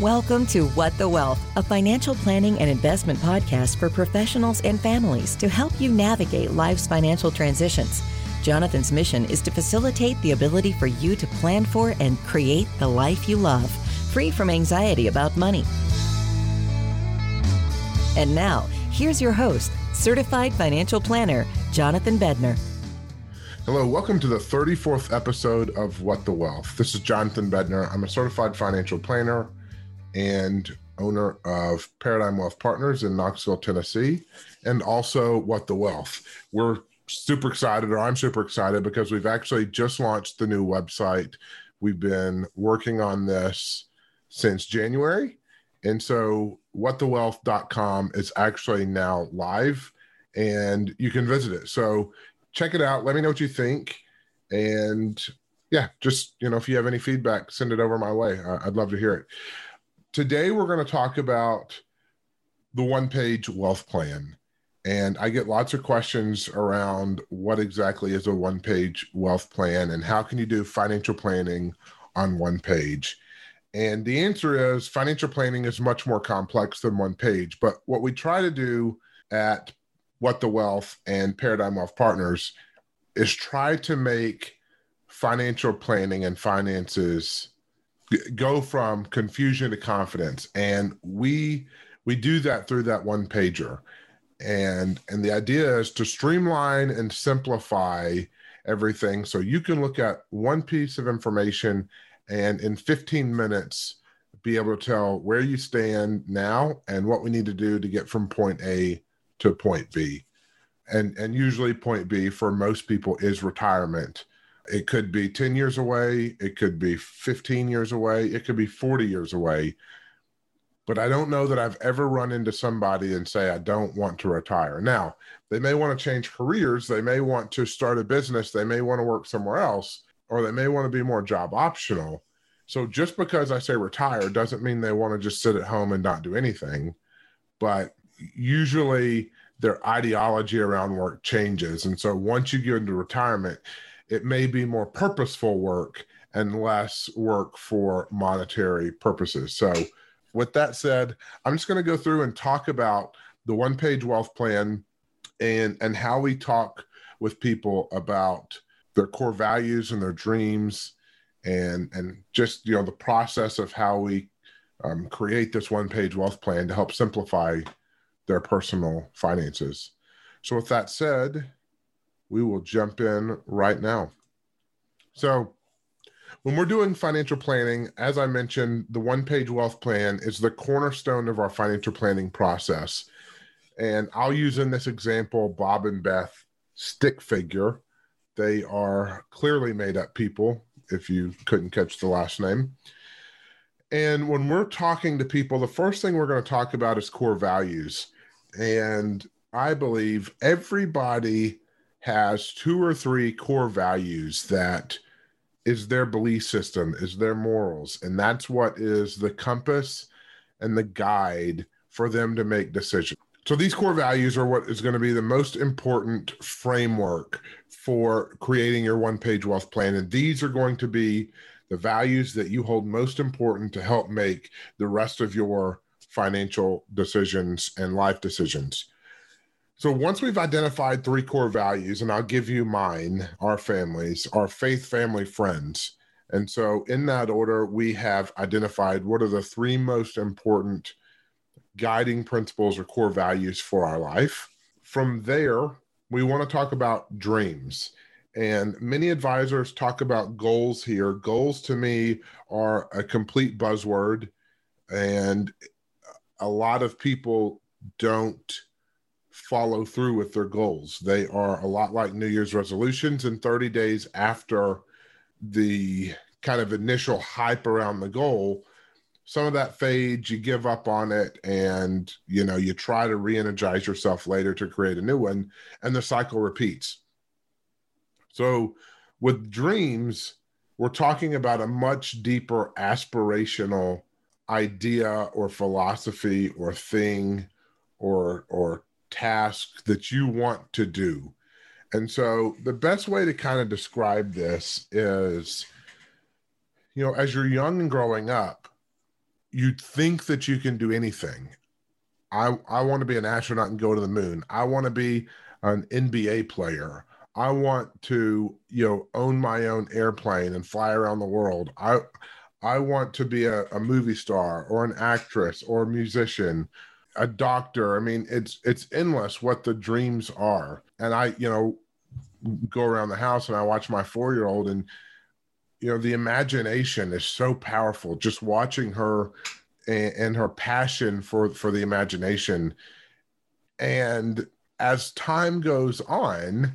Welcome to What the Wealth, a financial planning and investment podcast for professionals and families to help you navigate life's financial transitions. Jonathan's mission is to facilitate the ability for you to plan for and create the life you love, free from anxiety about money. And now, here's your host, certified financial planner, Jonathan Bednar. Hello, welcome to the 34th episode of What the Wealth. This is Jonathan Bednar. I'm a certified financial planner and owner of Paradigm Wealth Partners in Knoxville, Tennessee, and also What the Wealth. We're super excited, or I'm super excited, because we've actually just launched the new website. We've been working on this since January. And so, whatthewealth.com is actually now live and you can visit it. So, check it out. Let me know what you think. And yeah, just, you know, if you have any feedback, send it over my way. I'd love to hear it. Today, we're going to talk about the one page wealth plan. And I get lots of questions around what exactly is a one page wealth plan and how can you do financial planning on one page. And the answer is financial planning is much more complex than one page. But what we try to do at What the Wealth and Paradigm Wealth Partners is try to make financial planning and finances go from confusion to confidence. And we we do that through that one pager. And and the idea is to streamline and simplify everything. So you can look at one piece of information and in 15 minutes be able to tell where you stand now and what we need to do to get from point A to point B. And and usually point B for most people is retirement it could be 10 years away, it could be 15 years away, it could be 40 years away. But I don't know that I've ever run into somebody and say, I don't want to retire. Now, they may want to change careers, they may want to start a business, they may want to work somewhere else, or they may want to be more job optional. So just because I say retire doesn't mean they want to just sit at home and not do anything. But usually their ideology around work changes. And so once you get into retirement, it may be more purposeful work and less work for monetary purposes. So, with that said, I'm just going to go through and talk about the one page wealth plan and and how we talk with people about their core values and their dreams and and just you know the process of how we um, create this one page wealth plan to help simplify their personal finances so with that said we will jump in right now. So, when we're doing financial planning, as I mentioned, the one page wealth plan is the cornerstone of our financial planning process. And I'll use in this example Bob and Beth stick figure. They are clearly made up people, if you couldn't catch the last name. And when we're talking to people, the first thing we're going to talk about is core values. And I believe everybody has two or three core values that is their belief system, is their morals, and that's what is the compass and the guide for them to make decisions. So these core values are what is going to be the most important framework for creating your one-page wealth plan and these are going to be the values that you hold most important to help make the rest of your financial decisions and life decisions. So once we've identified three core values, and I'll give you mine, our families, our faith, family, friends. And so in that order, we have identified what are the three most important guiding principles or core values for our life. From there, we want to talk about dreams. And many advisors talk about goals here. Goals to me are a complete buzzword, and a lot of people don't follow through with their goals. They are a lot like New Year's resolutions, and 30 days after the kind of initial hype around the goal, some of that fades, you give up on it, and you know, you try to re energize yourself later to create a new one, and the cycle repeats. So, with dreams, we're talking about a much deeper aspirational idea or philosophy or thing or or task that you want to do. And so the best way to kind of describe this is, you know, as you're young and growing up, you think that you can do anything. I I want to be an astronaut and go to the moon. I want to be an NBA player. I want to, you know, own my own airplane and fly around the world. I I want to be a, a movie star or an actress or a musician, a doctor. I mean, it's it's endless what the dreams are. And I, you know, go around the house and I watch my four year old and you know the imagination is so powerful just watching her and, and, her passion for for the imagination and as time goes on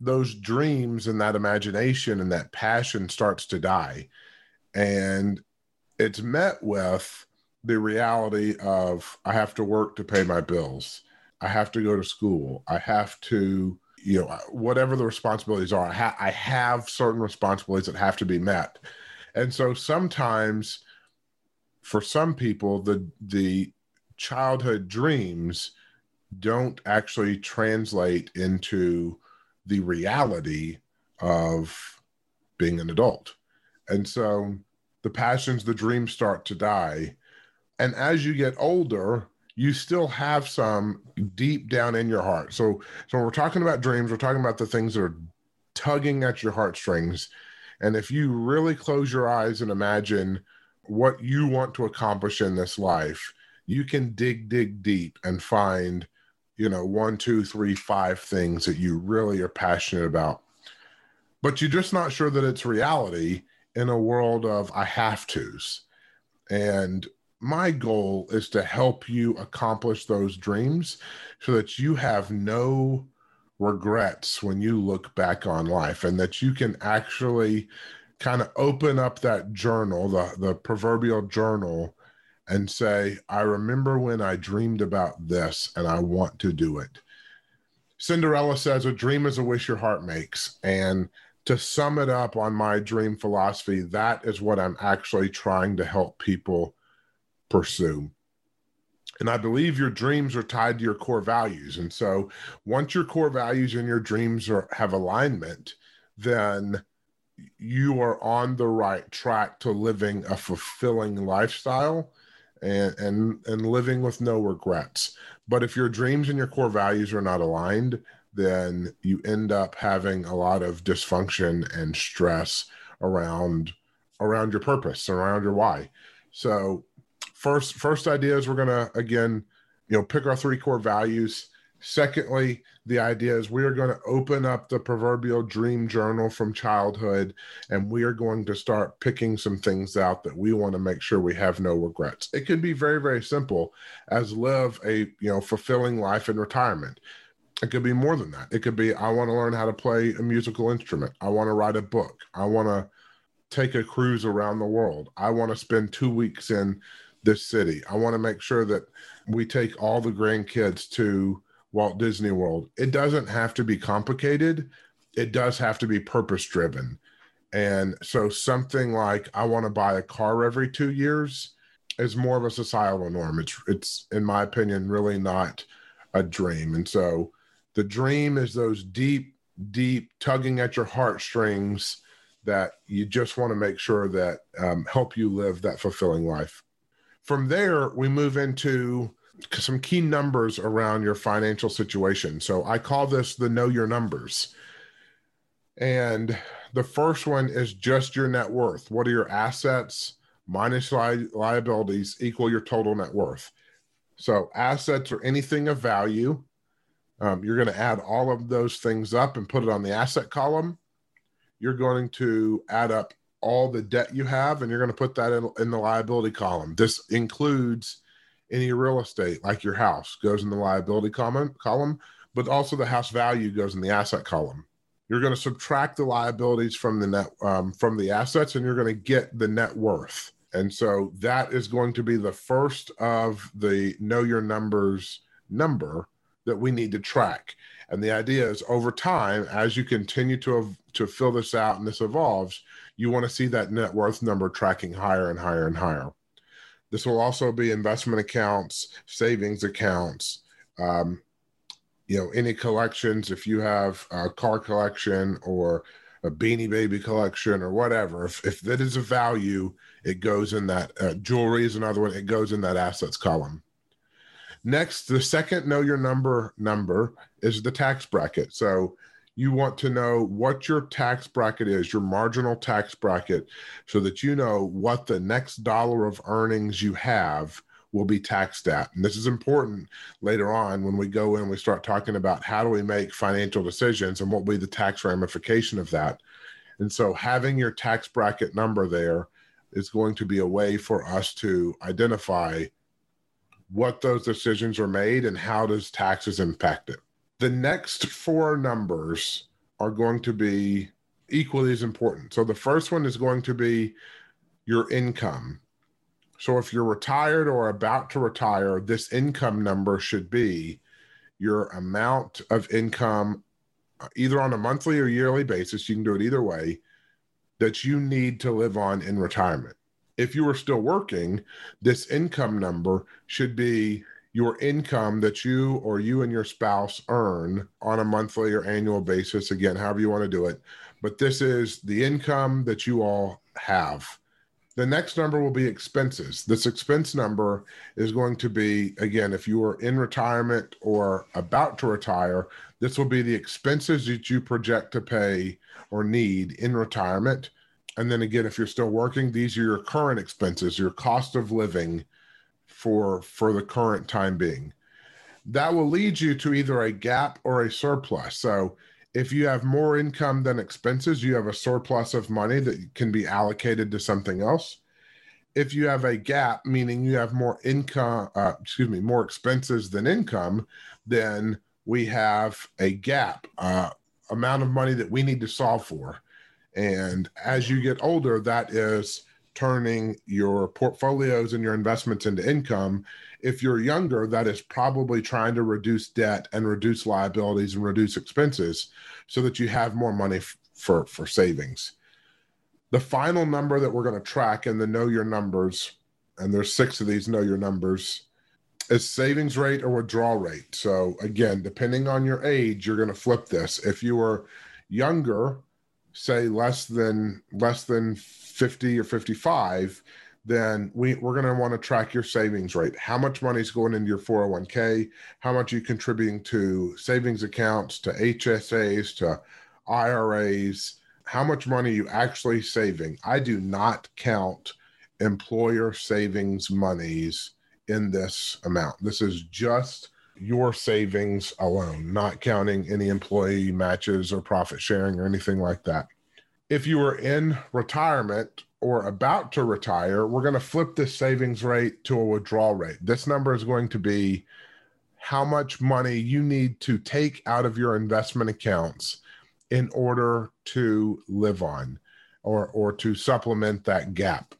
those dreams and that imagination and that passion starts to die and it's met with the reality of i have to work to pay my bills. I have to go to school. I have to you know whatever the responsibilities are I, ha- I have certain responsibilities that have to be met. And so sometimes for some people the the childhood dreams don't actually translate into the reality of being an adult. And so the passions the dreams start to die and as you get older you still have some deep down in your heart. So, so when we're talking about dreams, we're talking about the things that are tugging at your heartstrings. And if you really close your eyes and imagine what you want to accomplish in this life, you can dig, dig deep and find, you know, one, two, three, five things that you really are passionate about. But you're just not sure that it's reality in a world of I have tos. And my goal is to help you accomplish those dreams so that you have no regrets when you look back on life and that you can actually kind of open up that journal the the proverbial journal and say i remember when i dreamed about this and i want to do it. Cinderella says a dream is a wish your heart makes. And to sum it up on my dream philosophy that is what i'm actually trying to help people pursue. And I believe your dreams are tied to your core values. And so once your core values and your dreams are, have alignment, then you are on the right track to living a fulfilling lifestyle and and and living with no regrets. But if your dreams and your core values are not aligned, then you end up having a lot of dysfunction and stress around around your purpose, around your why. So first first idea is we're gonna again you know pick our three core values. Secondly the idea is we are going to open up the proverbial dream journal from childhood and we are going to start picking some things out that we want to make sure we have no regrets. It can be very very simple as live a you know fulfilling life in retirement. It could be more than that. It could be i want to learn how to play a musical instrument. I want to write a book. I want to take a cruise around the world. I want to spend two weeks in this city. I want to make sure that we take all the grandkids to Walt Disney World. It doesn't have to be complicated, it does have to be purpose driven. And so something like I want to buy a car every 2 years is more of a societal norm. It's it's in my opinion really not a dream. And so the dream is those deep deep tugging at your heartstrings that you just want to make sure that um, help you live that fulfilling life. From there, we move into some key numbers around your financial situation. So I call this the know your numbers. And the first one is just your net worth. What are your assets minus li- liabilities equal your total net worth? So assets are anything of value. Um, you're going to add all of those things up and put it on the asset column. You're going to add up all the debt you have and you're going to put that in, in the liability column. This includes any real estate, like your house, goes in the liability column, column, but also the house value goes in the asset column. You're going to subtract the liabilities from the net um, from the assets, and you're going to get the net worth. And so that is going to be the first of the know your numbers number that we need to track. And the idea is over time, as you continue to to fill this out and this evolves, you want to see that net worth number tracking higher and higher and higher. This will also be investment accounts, savings accounts, um, you know, any collections. If you have a car collection or a beanie baby collection or whatever if, if that is a value it goes in that uh, jewelry is another one it goes in that assets column next the second know your number number is the tax bracket so you want to know what your tax bracket is your marginal tax bracket so that you know what the next dollar of earnings you have will be taxed at. And this is important later on when we go in, we start talking about how do we make financial decisions and what will be the tax ramification of that. And so having your tax bracket number there is going to be a way for us to identify what those decisions are made and how does taxes impact it. The next four numbers are going to be equally as important. So the first one is going to be your income. So if you're retired or about to retire, this income number should be your amount of income, uh, either on a monthly or yearly basis. You can do it either way that you need to live on in retirement. If you are still working, this income number should be your income that you or you and your spouse earn on a monthly or annual basis. Again, however you want to do it. But this is the income that you all have. The next number will be expenses. This expense number is going to be, again, if you are in retirement or about to retire, this will be the expenses that you project to pay or need in retirement. And then again, if you're still working, these are your current expenses, your cost of living for for the current time being. That will lead you to either a gap or a surplus. So if you have more income than expenses, you have a surplus of money that can be allocated to something else. If you have a gap, meaning you have more income, uh, excuse me, more expenses than income, then we have a gap, uh, amount of money that we need to solve for. And as you get older, that is turning your portfolios and your investments into income. If you're younger, that is probably trying to reduce debt and reduce liabilities and reduce expenses so that you have more money f- for, for savings. The final number that we're going to track in the know your numbers, and there's six of these know your numbers, is savings rate or withdrawal rate. So again, depending on your age, you're going to flip this. If you are younger, say less than less than 50 or 55, then we, we're going to want to track your savings rate. How much money is going into your 401k? How much are you contributing to savings accounts, to HSAs, to IRAs? How much money you actually saving? I do not count employer savings monies in this amount. This is just your savings alone, not counting any employee matches or profit sharing or anything like that if you are in retirement or about to retire, we're going to flip this savings rate to a withdrawal rate. This number is going to be how much money you need to take out of your investment accounts in order to live on or or to supplement that gap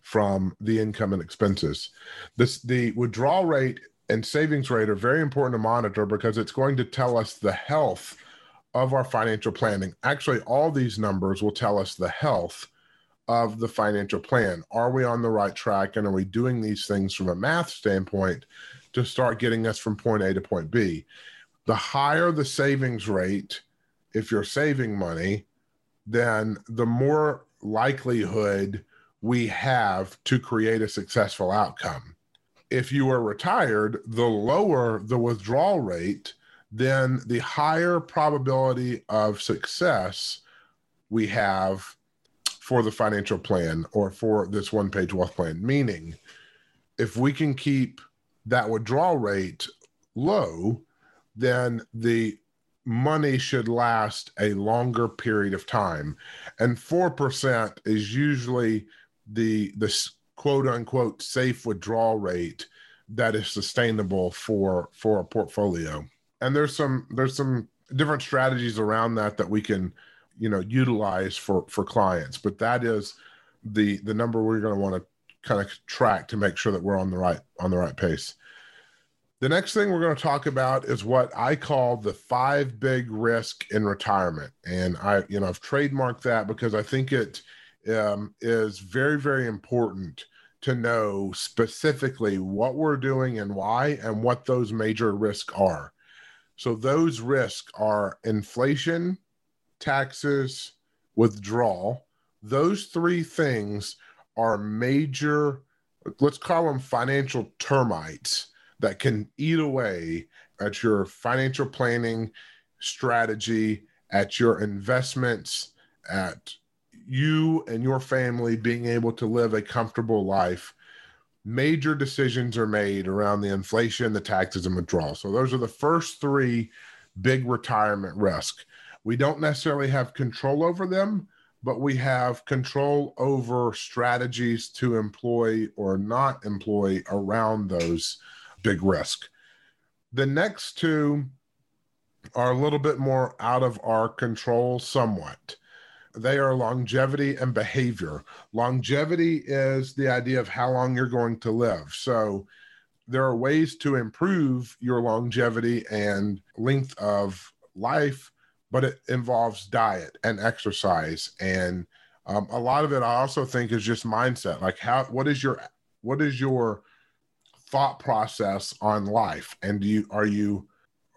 from the income and expenses. This the withdrawal rate and savings rate are very important to monitor because it's going to tell us the health of our financial planning. Actually, all these numbers will tell us the health of the financial plan. Are we on the right track? And are we doing these things from a math standpoint to start getting us from point A to point B? The higher the savings rate, if you're saving money, then the more likelihood we have to create a successful outcome. If you are retired, the lower the withdrawal rate, then the higher probability of success we have for the financial plan or for this one page wealth plan. Meaning, if we can keep that withdrawal rate low, then the money should last a longer period of time. And 4% is usually the, the quote unquote safe withdrawal rate that is sustainable for, for a portfolio. And there's some there's some different strategies around that that we can you know utilize for for clients. But that is the the number we're going to want to kind of track to make sure that we're on the right on the right pace. The next thing we're going to talk about is what i call the five big risk in retirement. And i you know i've trademarked that because i think it um, is very very important to know specifically what we're doing and why and what those major risks are. So those risks are inflation, taxes, withdrawal. Those three things are major, let's call them financial termites that can eat away at your financial planning strategy, at your investments, at you and your family being able to live a comfortable life. Major decisions are made around the inflation, the taxes, and withdrawal. So, those are the first three big retirement risk. We don't necessarily have control over them, but we have control over strategies to employ or not employ around those big risk. The next two are a little bit more out of our control, somewhat. They are longevity and behavior. Longevity is the idea of how long you're going to live. So, there are ways to improve your longevity and length of life, but it involves diet and exercise. And um, a lot of it, I also think, is just mindset. Like, how, what is your, what is your thought process on life and do you are you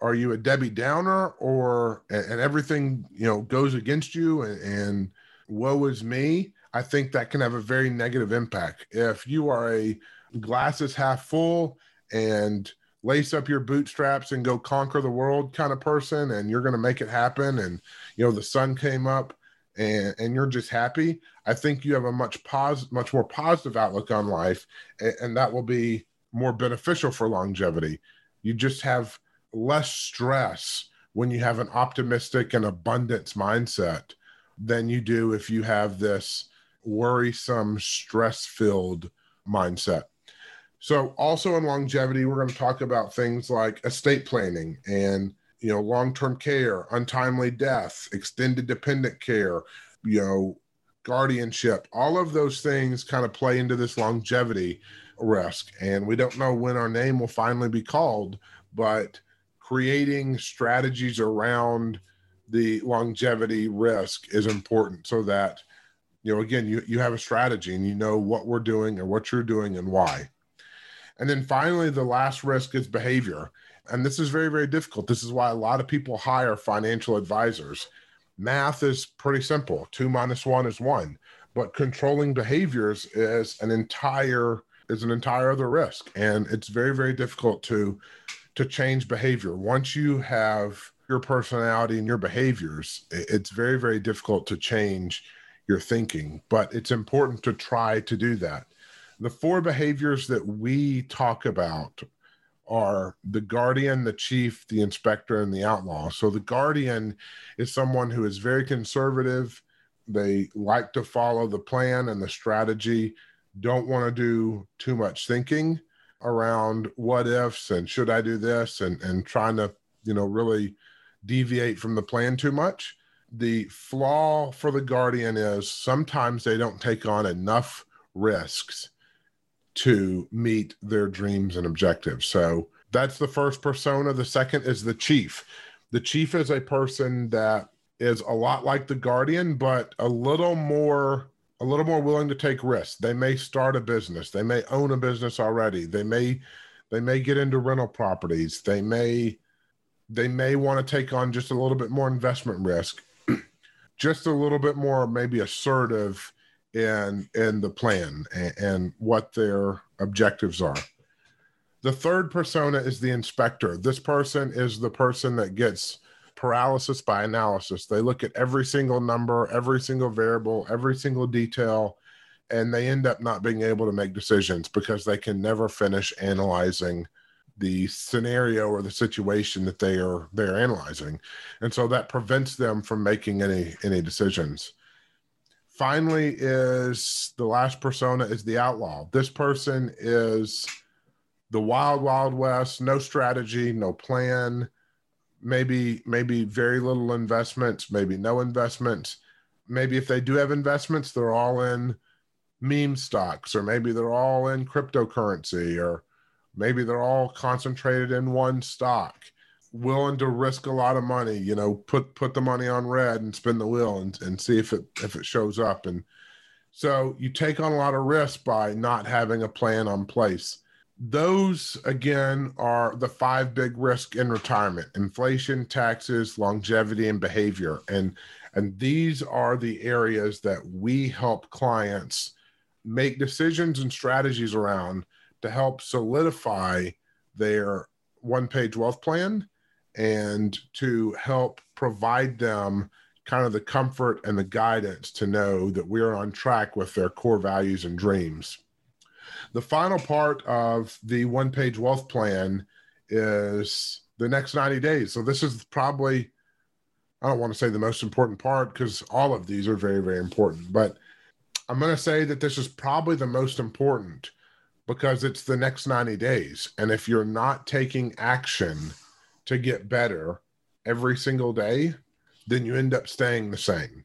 are you a debbie downer or and everything you know goes against you and, and woe is me i think that can have a very negative impact if you are a glasses half full and lace up your bootstraps and go conquer the world kind of person and you're going to make it happen and you know the sun came up and and you're just happy i think you have a much pos much more positive outlook on life and, and that will be more beneficial for longevity. You just have less stress when you have an optimistic and abundance mindset than you do if you have this worrisome, stress filled mindset. So, also in longevity, we're going to talk about things like estate planning and you know long-term care, untimely death, extended dependent care, you know guardianship. All of those things kind of play into this longevity risk. And we don't know when our name will finally be called, but creating strategies around the longevity risk is important so that, you know, again, you, you have a strategy and you know what we're doing and what you're doing and why. And then finally, the last risk is behavior. And this is very, very difficult. This is why a lot of people hire financial advisors. Math is pretty simple two minus one is one, but controlling behaviors is an entire is an entire other risk and it's very very difficult to to change behavior once you have your personality and your behaviors it's very very difficult to change your thinking but it's important to try to do that the four behaviors that we talk about are the guardian, the chief, the inspector, and the outlaw. So the guardian is someone who is very conservative. They like to follow the plan and the strategy don't want to do too much thinking around what ifs and should I do this and and trying to you know really deviate from the plan too much. The flaw for the guardian is sometimes they don't take on enough risks to meet their dreams and objectives. So that's the first persona. The second is the chief. The chief is a person that is a lot like the guardian, but a little more a little more willing to take risks. They may start a business. They may own a business already. They may they may get into rental properties. They may they may want to take on just a little bit more investment risk. just a little bit more maybe assertive in in the plan and, and what their objectives are. The third persona is the inspector. This person is the person that gets paralysis by analysis. They look at every single number, every single variable, every single detail, and they end up not being able to make decisions because they can never finish analyzing the scenario or the situation that they are they're analyzing. And so that prevents them from making any any decisions. Finally is the last persona is the outlaw. This person is the wild wild west no strategy no plan maybe maybe very little investments, maybe no investments. Maybe if they do have investments, they're all in meme stocks, or maybe they're all in cryptocurrency, or maybe they're all concentrated in one stock, willing to risk a lot of money, you know, put put the money on red and spin the wheel and, and see if it if it shows up. And so you take on a lot of risk by not having a plan on place those again are the five big risks in retirement inflation taxes longevity and behavior and And these are the areas that we help clients make decisions and strategies around to help solidify their one page wealth plan and to help provide them kind of the comfort and the guidance to know that we're on track with their core values and dreams. The final part of the one page wealth plan is the next 90 days. So, this is probably, I don't want to say the most important part because all of these are very, very important, but I'm going to say that this is probably the most important because it's the next 90 days. And if you're not taking action to get better every single day, then you end up staying the same.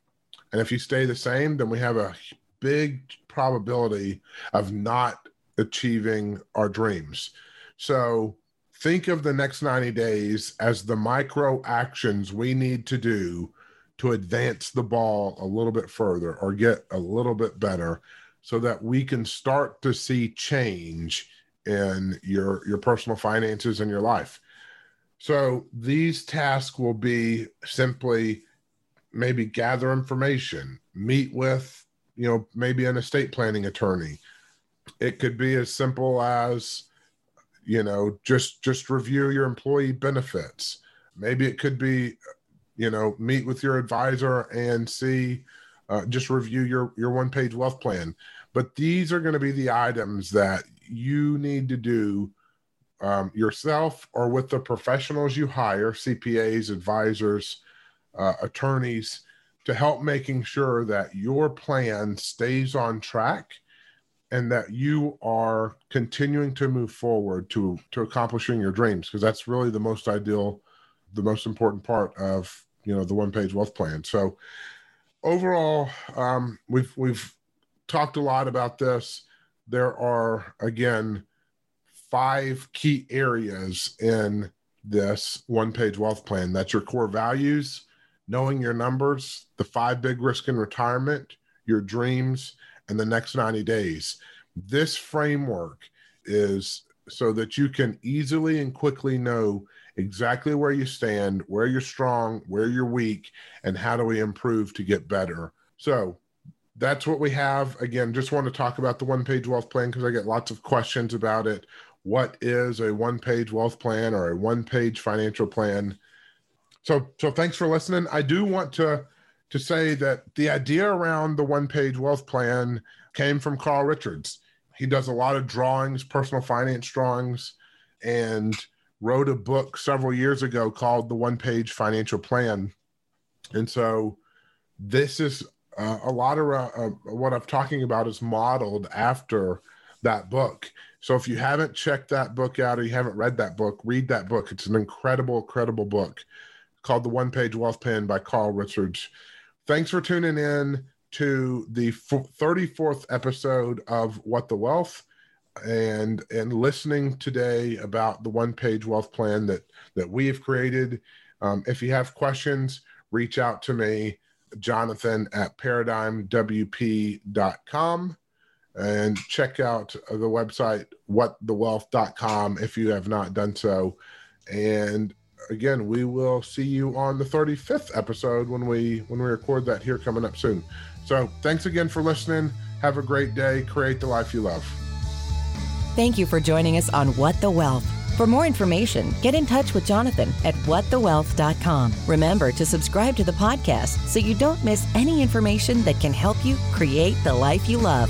And if you stay the same, then we have a big probability of not achieving our dreams. So think of the next 90 days as the micro actions we need to do to advance the ball a little bit further or get a little bit better so that we can start to see change in your your personal finances and your life. So these tasks will be simply maybe gather information, meet with, you know, maybe an estate planning attorney. It could be as simple as you know, just just review your employee benefits. Maybe it could be you know, meet with your advisor and see uh, just review your your one page wealth plan but these are going to be the items that you need to do um, yourself or with the professionals you hire cpas advisors uh, attorneys to help making sure that your plan stays on track and that you are continuing to move forward to to accomplishing your dreams because that's really the most ideal the most important part of you know the one page wealth plan so overall um, we've we've talked a lot about this. There are, again, five key areas in this one page wealth plan. That's your core values, knowing your numbers, the five big risk in retirement, your dreams, and the next 90 days. This framework is so that you can easily and quickly know exactly where you stand, where you're strong, where you're weak, and how do we improve to get better. So, that's what we have. Again, just want to talk about the one page wealth plan because I get lots of questions about it. What is a one page wealth plan or a one page financial plan? So, so thanks for listening. I do want to to say that the idea around the one page wealth plan came from Carl Richards. He does a lot of drawings, personal finance drawings, and wrote a book several years ago called The One Page Financial Plan. And so this is uh, a lot of uh, what I'm talking about is modeled after that book. So if you haven't checked that book out or you haven't read that book, read that book. It's an incredible, incredible book called The One Page Wealth Plan by Carl Richards. Thanks for tuning in to the 34th episode of What the Wealth and and listening today about the one page wealth plan that that we have created. Um, if you have questions, reach out to me Jonathan at paradigmwp.com and check out the website whatthewealth.com if you have not done so. And again, we will see you on the 35th episode when we when we record that here coming up soon. So, thanks again for listening. Have a great day. Create the life you love. Thank you for joining us on What the Wealth. For more information, get in touch with Jonathan at whatthewealth.com. Remember to subscribe to the podcast so you don't miss any information that can help you create the life you love.